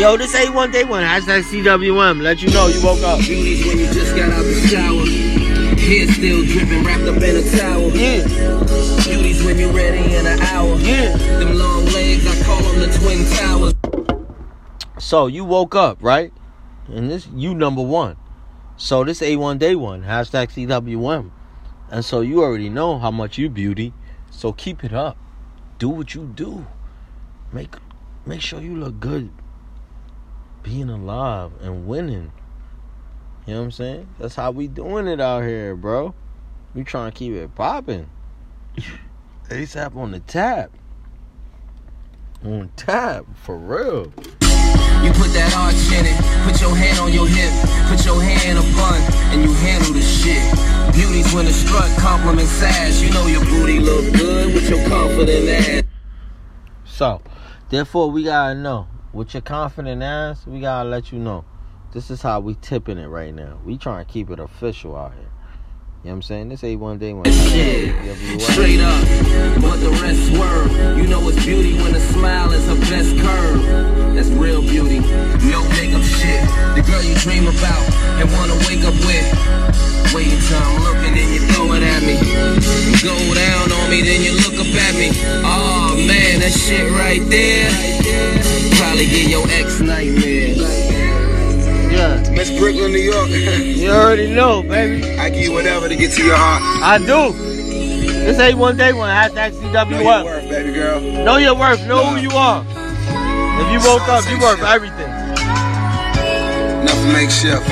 Yo, this A1 Day 1, hashtag CWM. Let you know you woke up. Beauties when you just got out the shower. Hair still dripping, wrapped up in a towel. Yeah, Beauties when you ready in an hour. yeah. Them long legs, I call them the twin towers. So you woke up, right? And this you number one. So this A1 Day 1, hashtag CWM. And so you already know how much you beauty. So keep it up. Do what you do. Make make sure you look good being alive and winning. You know what I'm saying? That's how we doing it out here, bro. We trying to keep it popping. ASAP on the tap. On tap, for real. You put that arch in it, put your hand on your hip, put your hand in a bun, and you handle the shit. Beauty's when the strut compliment sash. You know your booty look good with your confident ass. So, therefore, we gotta know with your confident ass, we gotta let you know this is how we tipping it right now. We trying to keep it official out here. You know what I'm saying? This ain't one day one. Shit, straight up, but the rest swerve. You know it's beauty when a smile is her best curve. That's real beauty, no makeup shit. The girl you dream about and wanna wake up with. Wait until I'm looking, then you throw it at me. You go down on me, then you look up at me. Oh man, that shit right there. Probably give your ex nightmares. Yeah, Miss Brooklyn, New York. you already know, baby. I give you whatever to get to your heart. I do. This ain't one day when one. Hashtag Know your worth, baby girl. Know your worth. Know who you are. If you woke up, you worth everything. Nothing makeshift.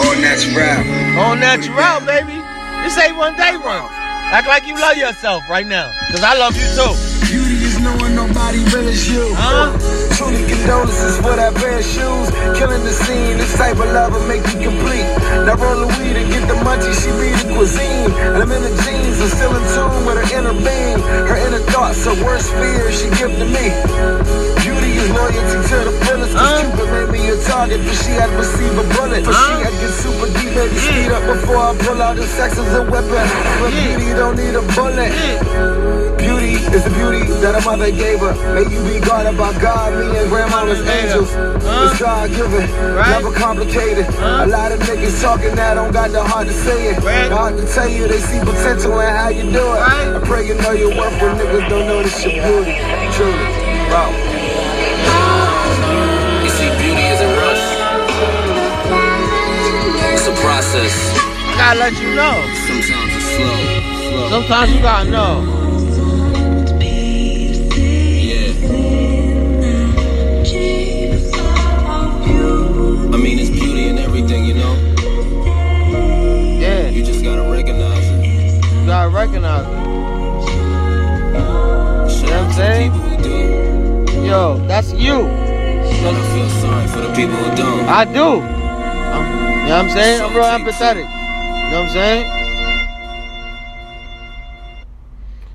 All natural. On natural, baby. This ain't one day one. Act like you love yourself right now. Cause I love you too. Beauty is knowing nobody really is you. Huh? Truly condolences for that pair of shoes. Killing the scene, this type of love will make you complete. Now roll the weed and get the munchies, she be the cuisine. And I'm in the jeans, I'm still in tune with her inner being. Her inner thoughts, her worst fears, she give to me. Beauty is loyalty to the fullest. Cause Huh? Cupid made me a target, but she had to receive a bullet. For Huh? she had get super deep, baby, speed up before I pull out the sex as a weapon. But Yeah. beauty don't need a bullet. Yeah. Beauty is the beauty that a mother gave her. May you be guarded by God, me and grandmama's angels. Huh? It's God given, Right. never complicated. Huh? A lot of niggas talking that don't got the heart to say it. Right. The heart to tell you they see potential in how you do it. Right. I pray you know your worth when niggas don't notice your beauty. Truly, wow. You see, beauty is a rush. It's a process. I gotta let you know. Sometimes it's slow. slow. Sometimes you gotta know. Recognize it. Shout out I'm to saying? the people who do. Yo, that's you. And I feel sorry for the people who don't. I do. I'm, you know what I'm saying? I'm real empathetic. You know what I'm saying?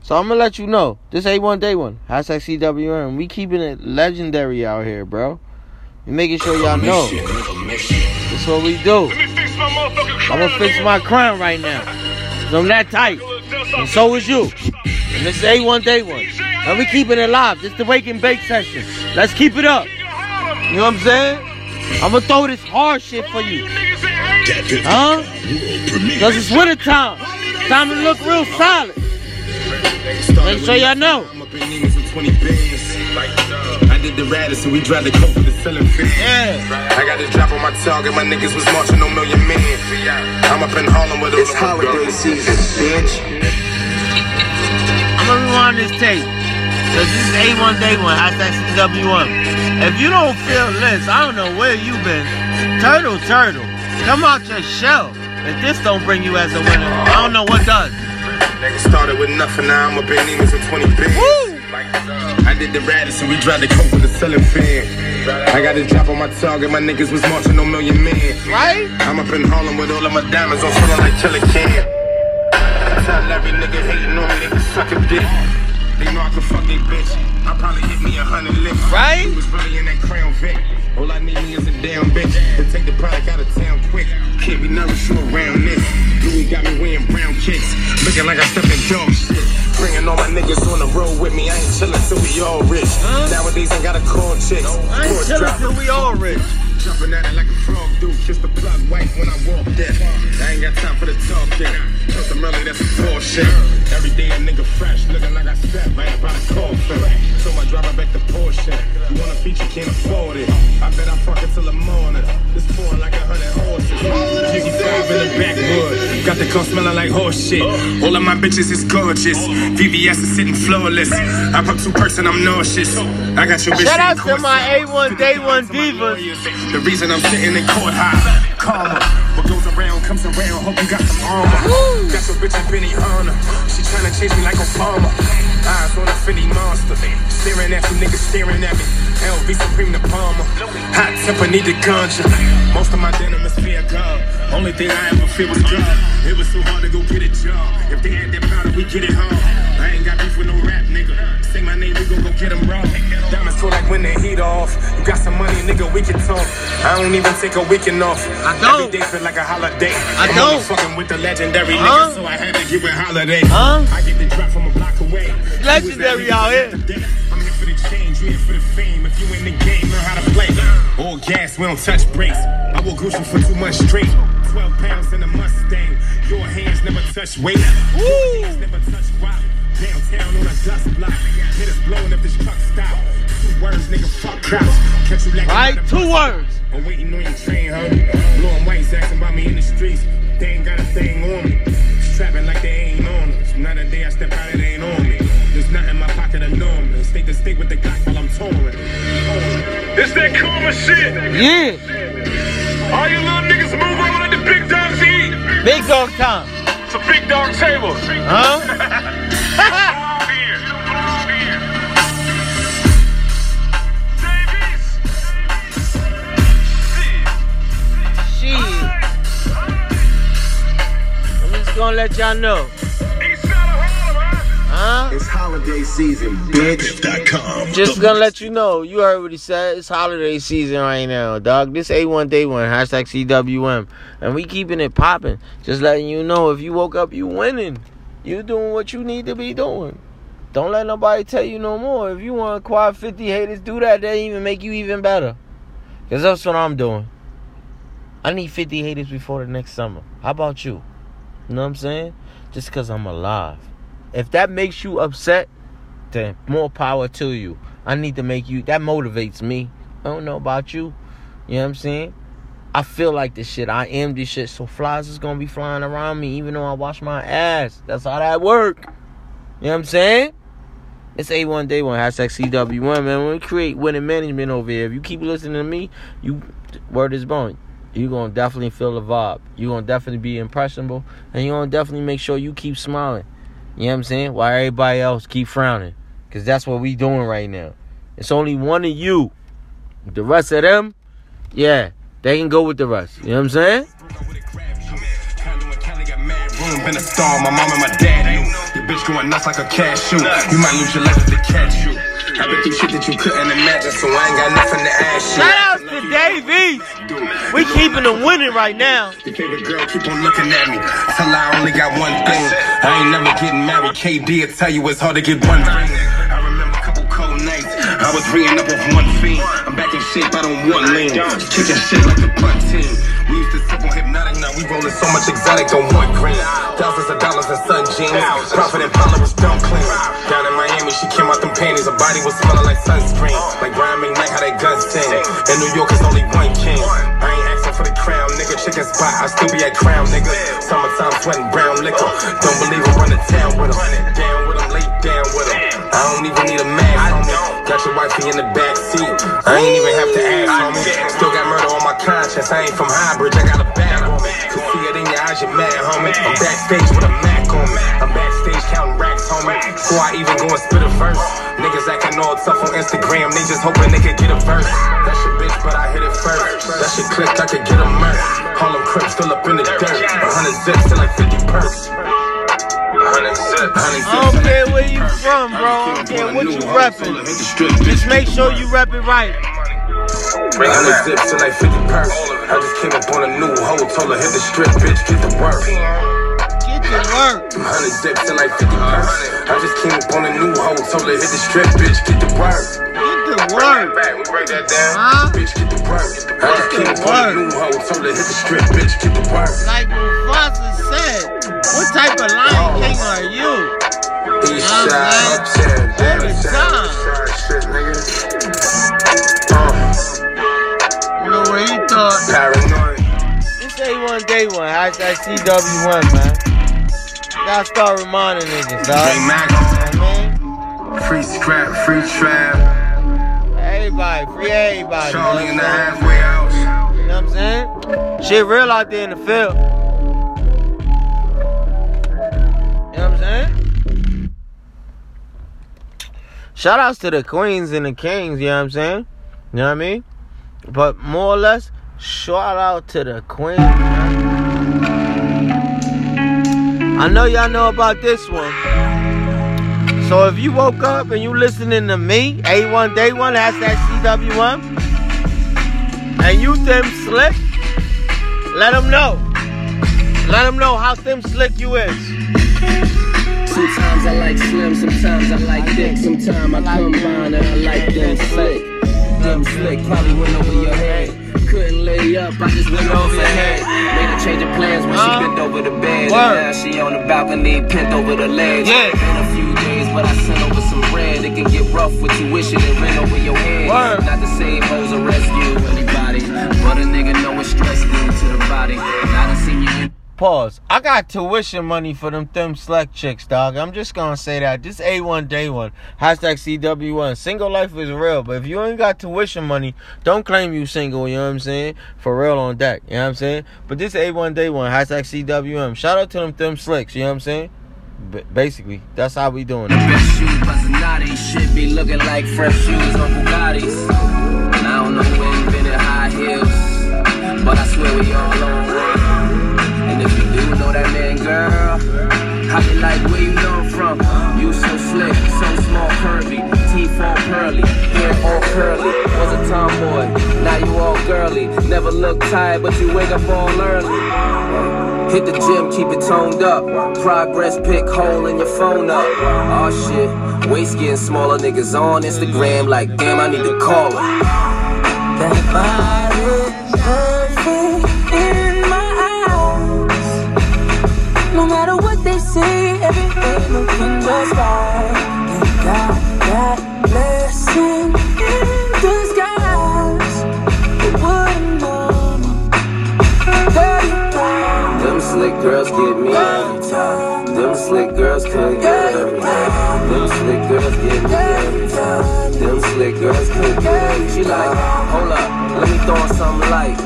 So I'm gonna let you know. This A1 Day One. Hashtag CWM. We keeping it legendary out here, bro. We making sure y'all know. That's what we do. I'm gonna fix my crown right now. I'm that tight. And so is you. And this is A1 Day One. And we keeping it live. This the wake and bake session. Let's keep it up. You know what I'm saying? I'm gonna throw this hard shit for you. Huh? Cause it's winter time. Time to look real solid. Make sure y'all know. Did the Radisson, we drive the coke for the selling fee. Yeah. I got the drop on my target, my niggas was marching on Million Man. I'm up in Harlem with all It's of my holiday girls. season, bitch. I'm gonna rewind this tape. Cause this is A1 Day One, hashtag CW1. If you don't feel this, I don't know where you been. Turtle, turtle. Come out your shell. If this don't bring you as a winner, I don't know what does. Niggas started with nothing, now I'm up in Neiman's with 20 bands. I did the Radisson, we drive the coke with the selling fan. I got the drop on my target, my niggas was marching on Million Man. Right? I'm up in Harlem with all of my diamonds, I'm feeling like Killa Cam. Tell every nigga hating on me, they can suck a dick. They know I can fuck they bitch. I probably hit me a hundred licks. Right? He was really in that crown Vic. All I need is a damn bitch to take the product out of town quick. Can't be nervous you around this. Louis got me wearing brown kicks, looking like I stepped in dog shit. Bringing all my niggas on the road with me. I ain't chillin' till we all rich. Nowadays I gotta call chicks. I ain't chillin' till we all rich. Jumping at it like a frog do. Kiss the plug white when I walk there. I ain't got time for the talking. Told them early that's some bullshit. Every day a nigga fresh, looking like I stepped right about a coffin. So I drive her back to Porsche. You want a feature, can't afford it. I bet I fuck it till the morning. This pouring like a hundred horses. Jiggy five in the backwood. Got the car smelling like horse shit. All of my bitches is gorgeous. VVS is sitting flawless. I pop two perks and I'm nauseous. I got your bitch. Shout out to my. A1 Day 1 divas. The reason I'm sitting in court high, karma. What goes around comes around. Hope you got some armor. Got your bitch in Benny Hunter. She tryna chase me like Obama. Eyes on a Fendi monster. Staring at you niggas staring at me. LV Supreme the Palmer. Hot temper need the ganja. Most of my denim is fear God. Only thing I ever feel was God. It was so hard to go get a job. If they had that powder, we get it hard. I ain't got beef with no rap nigga. Say my name, we gon' go get get 'em raw. Diamonds feel like when the heat off. You got some money, nigga, we can talk. I don't even take a weekend off. I don't. Every day feel like a holiday. I I'm don't. fucking with the legendary Huh? nigga, so I had to give it holiday. Huh? I get the drop from a block away. Legendary out here. I'm here for the change, you here for the fame. If you in the game, learn how to play. All gas, we don't touch brakes. I will Gucci for two months straight. 12 pounds in a Mustang. Your hands never touch weight. Your hands never touch rock. Downtown on a dust block. Hit us blowing if this truck stop. Two words, nigga, fuck cops. Catch you like Right? Two words. I'm waiting on your train, homie. Blowing whites asking about me in the streets. They ain't got a thing on me. Strapping like they ain't on us. Not a day I step out, it ain't on me. There's nothing in my pocket enormous. State to state with the Glock while I'm touring. It's that karma shit. Yeah. All you little niggas move on let the big dogs eat. Big dog time. It's a big dog table. Huh? Belong here. Belong here. Davies. Shit. I'm just gonna let y'all know. Huh? Huh? It's holiday season, bitch.com. Just gonna let you know. You heard what he said. It's holiday season right now, dog. This A1 Day 1, hashtag CWM. And we keeping it popping. Just letting you know if you woke up, you winning. You doing what you need to be doing. Don't let nobody tell you no more. If you want to acquire 50 haters, do that. That even make you even better. Because that's what I'm doing. I need 50 haters before the next summer. How about you? You know what I'm saying? Just because I'm alive. If that makes you upset, then more power to you. I need to make you that motivates me. I don't know about you. You know what I'm saying? I feel like this shit. I am this shit. So flies is gonna be flying around me even though I wash my ass. That's how that work. You know what I'm saying? It's A1 Day 1, hashtag CW1, man. We create winning management over here. If you keep listening to me, you word is bone. You're gonna definitely feel the vibe. You're gonna definitely be impressionable. And you're gonna definitely make sure you keep smiling. You know what I'm saying? Why everybody else keep frowning. Cause that's what we doing right now. It's only one of you. The rest of them, yeah, they can go with the rest. You know what I'm saying? Been a star, my mom and my dad knew. Your bitch going nuts like a cashew. You might lose your life if they catch you. I've shit that you couldn't imagine, so I ain't got nothing to ask you. Shout Davies. We keeping them winning right now. Your favorite girl keep on looking at me. Tell I only got one thing. I ain't never getting married. KD will tell you it's hard to get one ring. I remember a couple cold nights. I was ringing up with one fiend. I'm back in shape, I don't want lean. Kicking shit like the punt team. We used to sip on hypnotic, now we rolling so much exotic, on one green. Thousands of dollars in sun jeans. Profit and followers don't clean. Down in Miami, she came out them panties. Her body was smelling like sunscreen. Like Brian McKnight, how they guns sing. In New York, Chicken spot, I still be at crown, nigga. Summertime sweating brown liquor. Don't believe I'm running town with him. Down with him, lay down with him. I don't even need a mask, homie. Got your wifey in the back seat. I ain't even have to ask, homie. Still got murder on my conscience. I ain't from Highbridge, I got a bad on me. Could see it in your eyes, you're mad, homie. I'm backstage with a Mac on me. I'm backstage counting racks, homie. Before I even go and spit a verse. Niggas acting all tough on Instagram, they just hoping they could get a verse. That's your bitch, but I hit it first. That shit clicked, I could get a murk. Harlem Crips still up in the dirt. A hundred zips to like 50 perks. I don't care where you from, bro. I don't care what you repping. Just make sure you rep it right. Bring it back. zips and like 50 purse. I just came up on a new hoe, told her hit the strip, bitch, get the work. Get to work. Hundred zips and like 50 purse. I just came up on a new hoe, told her hit the strip, bitch, get the work. Get the work. Back, we break that down. Huh? Bitch, get the work. I just came up on a new hoe, told her hit the strip, bitch, get the work. Like Mufasa said, what type of Lion oh. King are you? East side, uptown, Every time. shit, nigga. Oh. You know what he thought? paranoid. This A1 Day One, hashtag CW1, man. Gotta start reminding niggas, dog. J Mac, You know I mean? free scrap, free trap. Everybody, free everybody. Charlie you in the halfway house. You know what I'm saying? Shit real out there in the field. You know what I'm saying? Shout outs to the queens and the kings, you know what I'm saying? You know what I mean? But more or less, shout out to the queens, man. I know y'all know about this one. So if you woke up and you listening to me, A1 Day 1, that's that CW1, and you them slick, let them know. Let them know how them slick you is. Sometimes I like slim, sometimes I like thick, sometimes I combine and I like them slick. Them slick probably went over your head. Couldn't lay up, I just went over the head. Made a change of plans when she bent over the bed. Word. And now she on the balcony, pent over the ledge. Yeah. Been a few days, but I sent over some bread. It can get rough with tuition and rent over your head. Word. Not to say hoes will rescue anybody, but a nigga know it's stress to the body. Now I seen you Pause. I got tuition money for them them select chicks, dog. I'm just gonna say that. This A1 day one. Hashtag CW1. Single life is real. But if you ain't got tuition money, don't claim you single, you know what I'm saying? For real on deck. You know what I'm saying? But this A1 day one, hashtag CWM. Shout out to them them slicks, you know what I'm saying? B- basically, that's how we doing it. should be looking like fresh shoes on Bugattis. I don't know who invented high heels, but I swear we all that man, girl, how you like where you know from? You so slick, so small, curvy, teeth all pearly, hair all curly. Was a tomboy, now you all girly. Never look tired, but you wake up all early. Hit the gym, keep it toned up. Progress pick hole in your phone up. Oh shit, waist getting smaller. Niggas on Instagram like, damn, I need to call her. That body's just start. That blessing in disguise. Wouldn't know. Them slick girls get me every time. Them slick girls could get every time. Them slick girls get me every time. Them slick girls could get me. She like, hold up, let me throw something some light.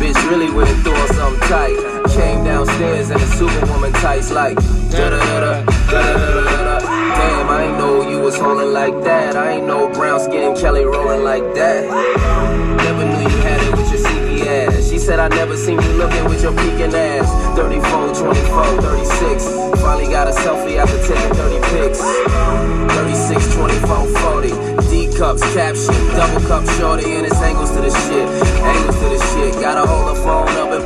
Bitch really with it, throwing something tight. Came downstairs in a superwoman tights like da da da da. Damn, I ain't know you was holding like that. I ain't know brown skin Kelly rolling like that. Never knew you had it with your CP ass. She said I never seen you looking with your peeking ass. 34, 24, 36. Finally got a selfie after taking 30 pics. 36, 24, 40. D cups, caption, double cup shorty, and it's angles to the shit. Angles to the shit. Gotta hold the phone up and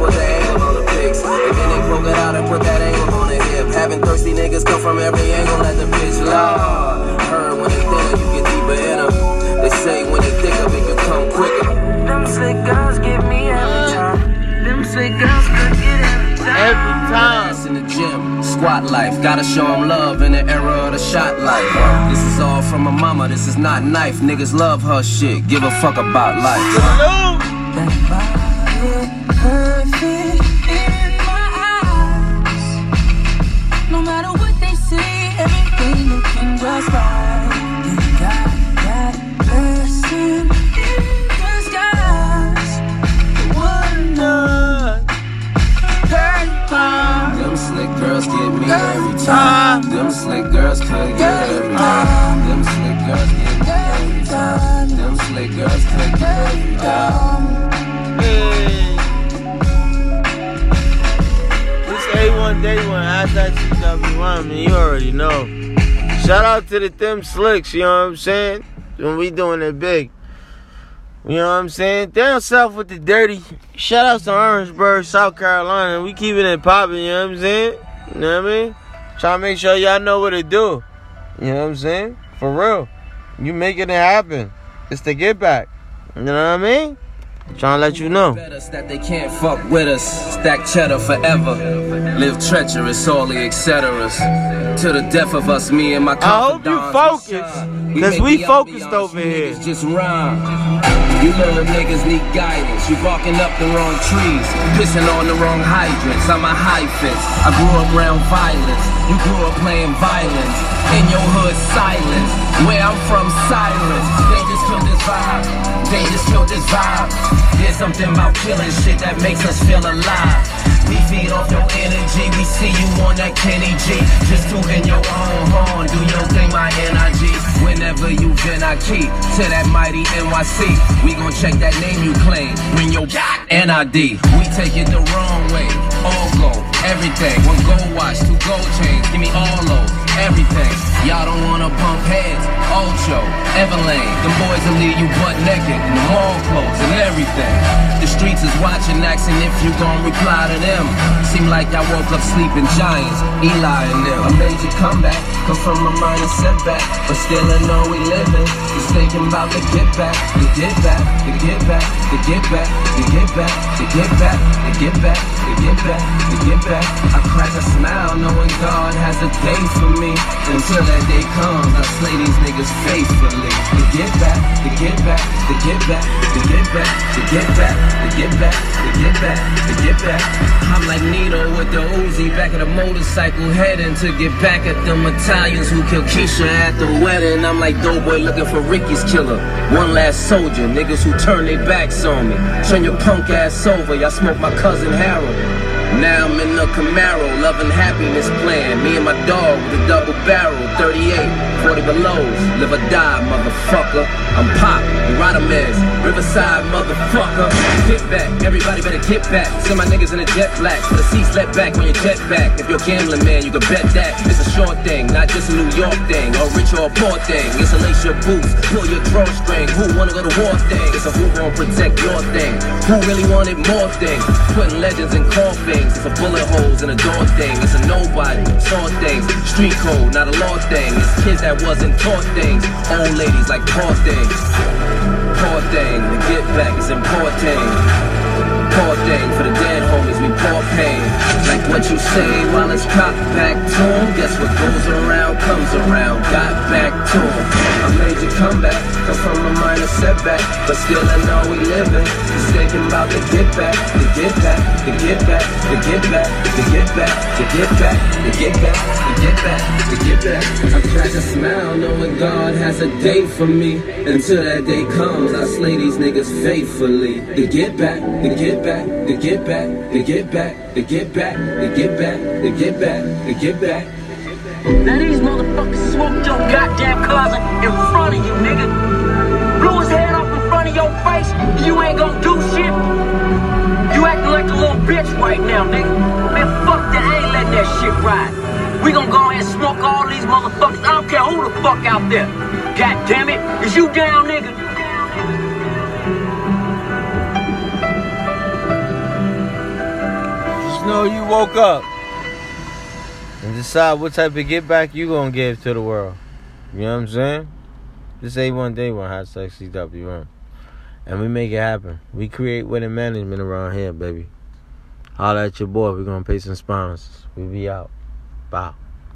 this is not knife. Niggas love her shit, give a fuck about life. To the Them Slicks, you know what I'm saying? When we doing it big. You know what I'm saying? Down south with the dirty. Shout out to Orangeburg, South Carolina. We keeping it in popping, you know what I'm saying? You know what I mean? Trying to make sure y'all know what to do. You know what I'm saying? For real. You making it happen. It's the get back. You know what I mean? Trying to let you know. That they can't fuck with us. Stack cheddar forever. Live treacherous, all the etceteras. To the death of us, me and my I hope you focus, Because we focused over here. Just rhyme. You little niggas need guidance. You barking up the wrong trees, pissing on the wrong hydrants. I'm a high fence. I grew up around violence. You grew up playing violence. In your hood, silence. Where I'm from, silence. They just kill this vibe. They just kill this vibe. There's something about killing shit that makes us feel alive. We feed off your energy. We see you on that Kenny G. Just tooting your own horn. Do your thing, my NIG. Whenever you been, I keep to that mighty NYC. We gon' check that name you claim. Bring your NID. We take it the wrong way. All gold, everything. One gold watch, two gold chains. Give me all those, everything. Y'all don't wanna bump heads. Ocho, Everlane. Them boys will leave you butt naked in the mall clothes and everything. The streets is watching, asking if you gon' reply to them. Seem like I woke up sleeping giants, Eli and them. I made you come come from a minor setback, but still I know we living. Just thinking about the get back, the get back, the get back, the get back, the get back, the get back, the get back, the get back, the get back. I crack a smile knowing God has a day for me. Until that day comes, I slay these niggas faithfully. The get back, the get back, the get back, the get back, the get back, the get back, the get back, the get back. I'm like Nino with the Uzi back at a motorcycle heading to get back at them Italians who killed Keisha at the wedding. I'm like Doughboy looking for Ricky's killer. One last soldier, niggas who turn their backs on me. Turn your punk ass over, y'all smoke my cousin Harold. Now I'm in the Camaro, loving happiness plan. Me and my dog with a double barrel, 38, 40 belows. Live or die, motherfucker. I'm Pop, Rodamez, Riverside, motherfucker. Get back, everybody better get back. Send my niggas in a jet black. For the seats let back when you jet back. If you're gambling, man, you can bet that. It's a short thing, not just a New York thing, or rich or poor thing. It's a lace your boots, pull your drawstring. Who wanna go to war thing? It's a who gon' protect your thing. Who really wanted more thing? Putting legends in coffins. It's a bullet holes in a door thing. It's a nobody, saw things. Street code, not a law thing. It's kids that wasn't taught things. Old ladies like poor things. Poor thing, the get back is important. Poor thing for the dead homies, we pour pain. Like what you say while it's cocked back to 'em. Guess what goes around comes around. Got back to 'em. I made you come back, a setback, but still I know we living. Just thinking about the get back, the get back, the get back, the get back, the get back, the get back, the get back, the get back, the get back. I crack a smile knowing God has a day for me. Until that day comes, I slay these niggas faithfully. The get back, the get back, the get back, the get back, the get back, the get back, the get back, the get back. Now these motherfuckers smoked your goddamn cousin in front of you, nigga. Blew his head off in front of your face. You ain't gonna do shit. You acting like a little bitch right now, nigga. Man, fuck that. I ain't letting that shit ride. We gonna go ahead and smoke all these motherfuckers. I don't care who the fuck out there. God damn it. Is you down, nigga? Just know you woke up and decide what type of get back you gonna give to the world. You know what I'm saying? This A1 Day One Hot Sexy WM. And we make it happen. We create wedding management around here, baby. Holla at your boy. We're gonna pay some sponsors. We be out. Bye.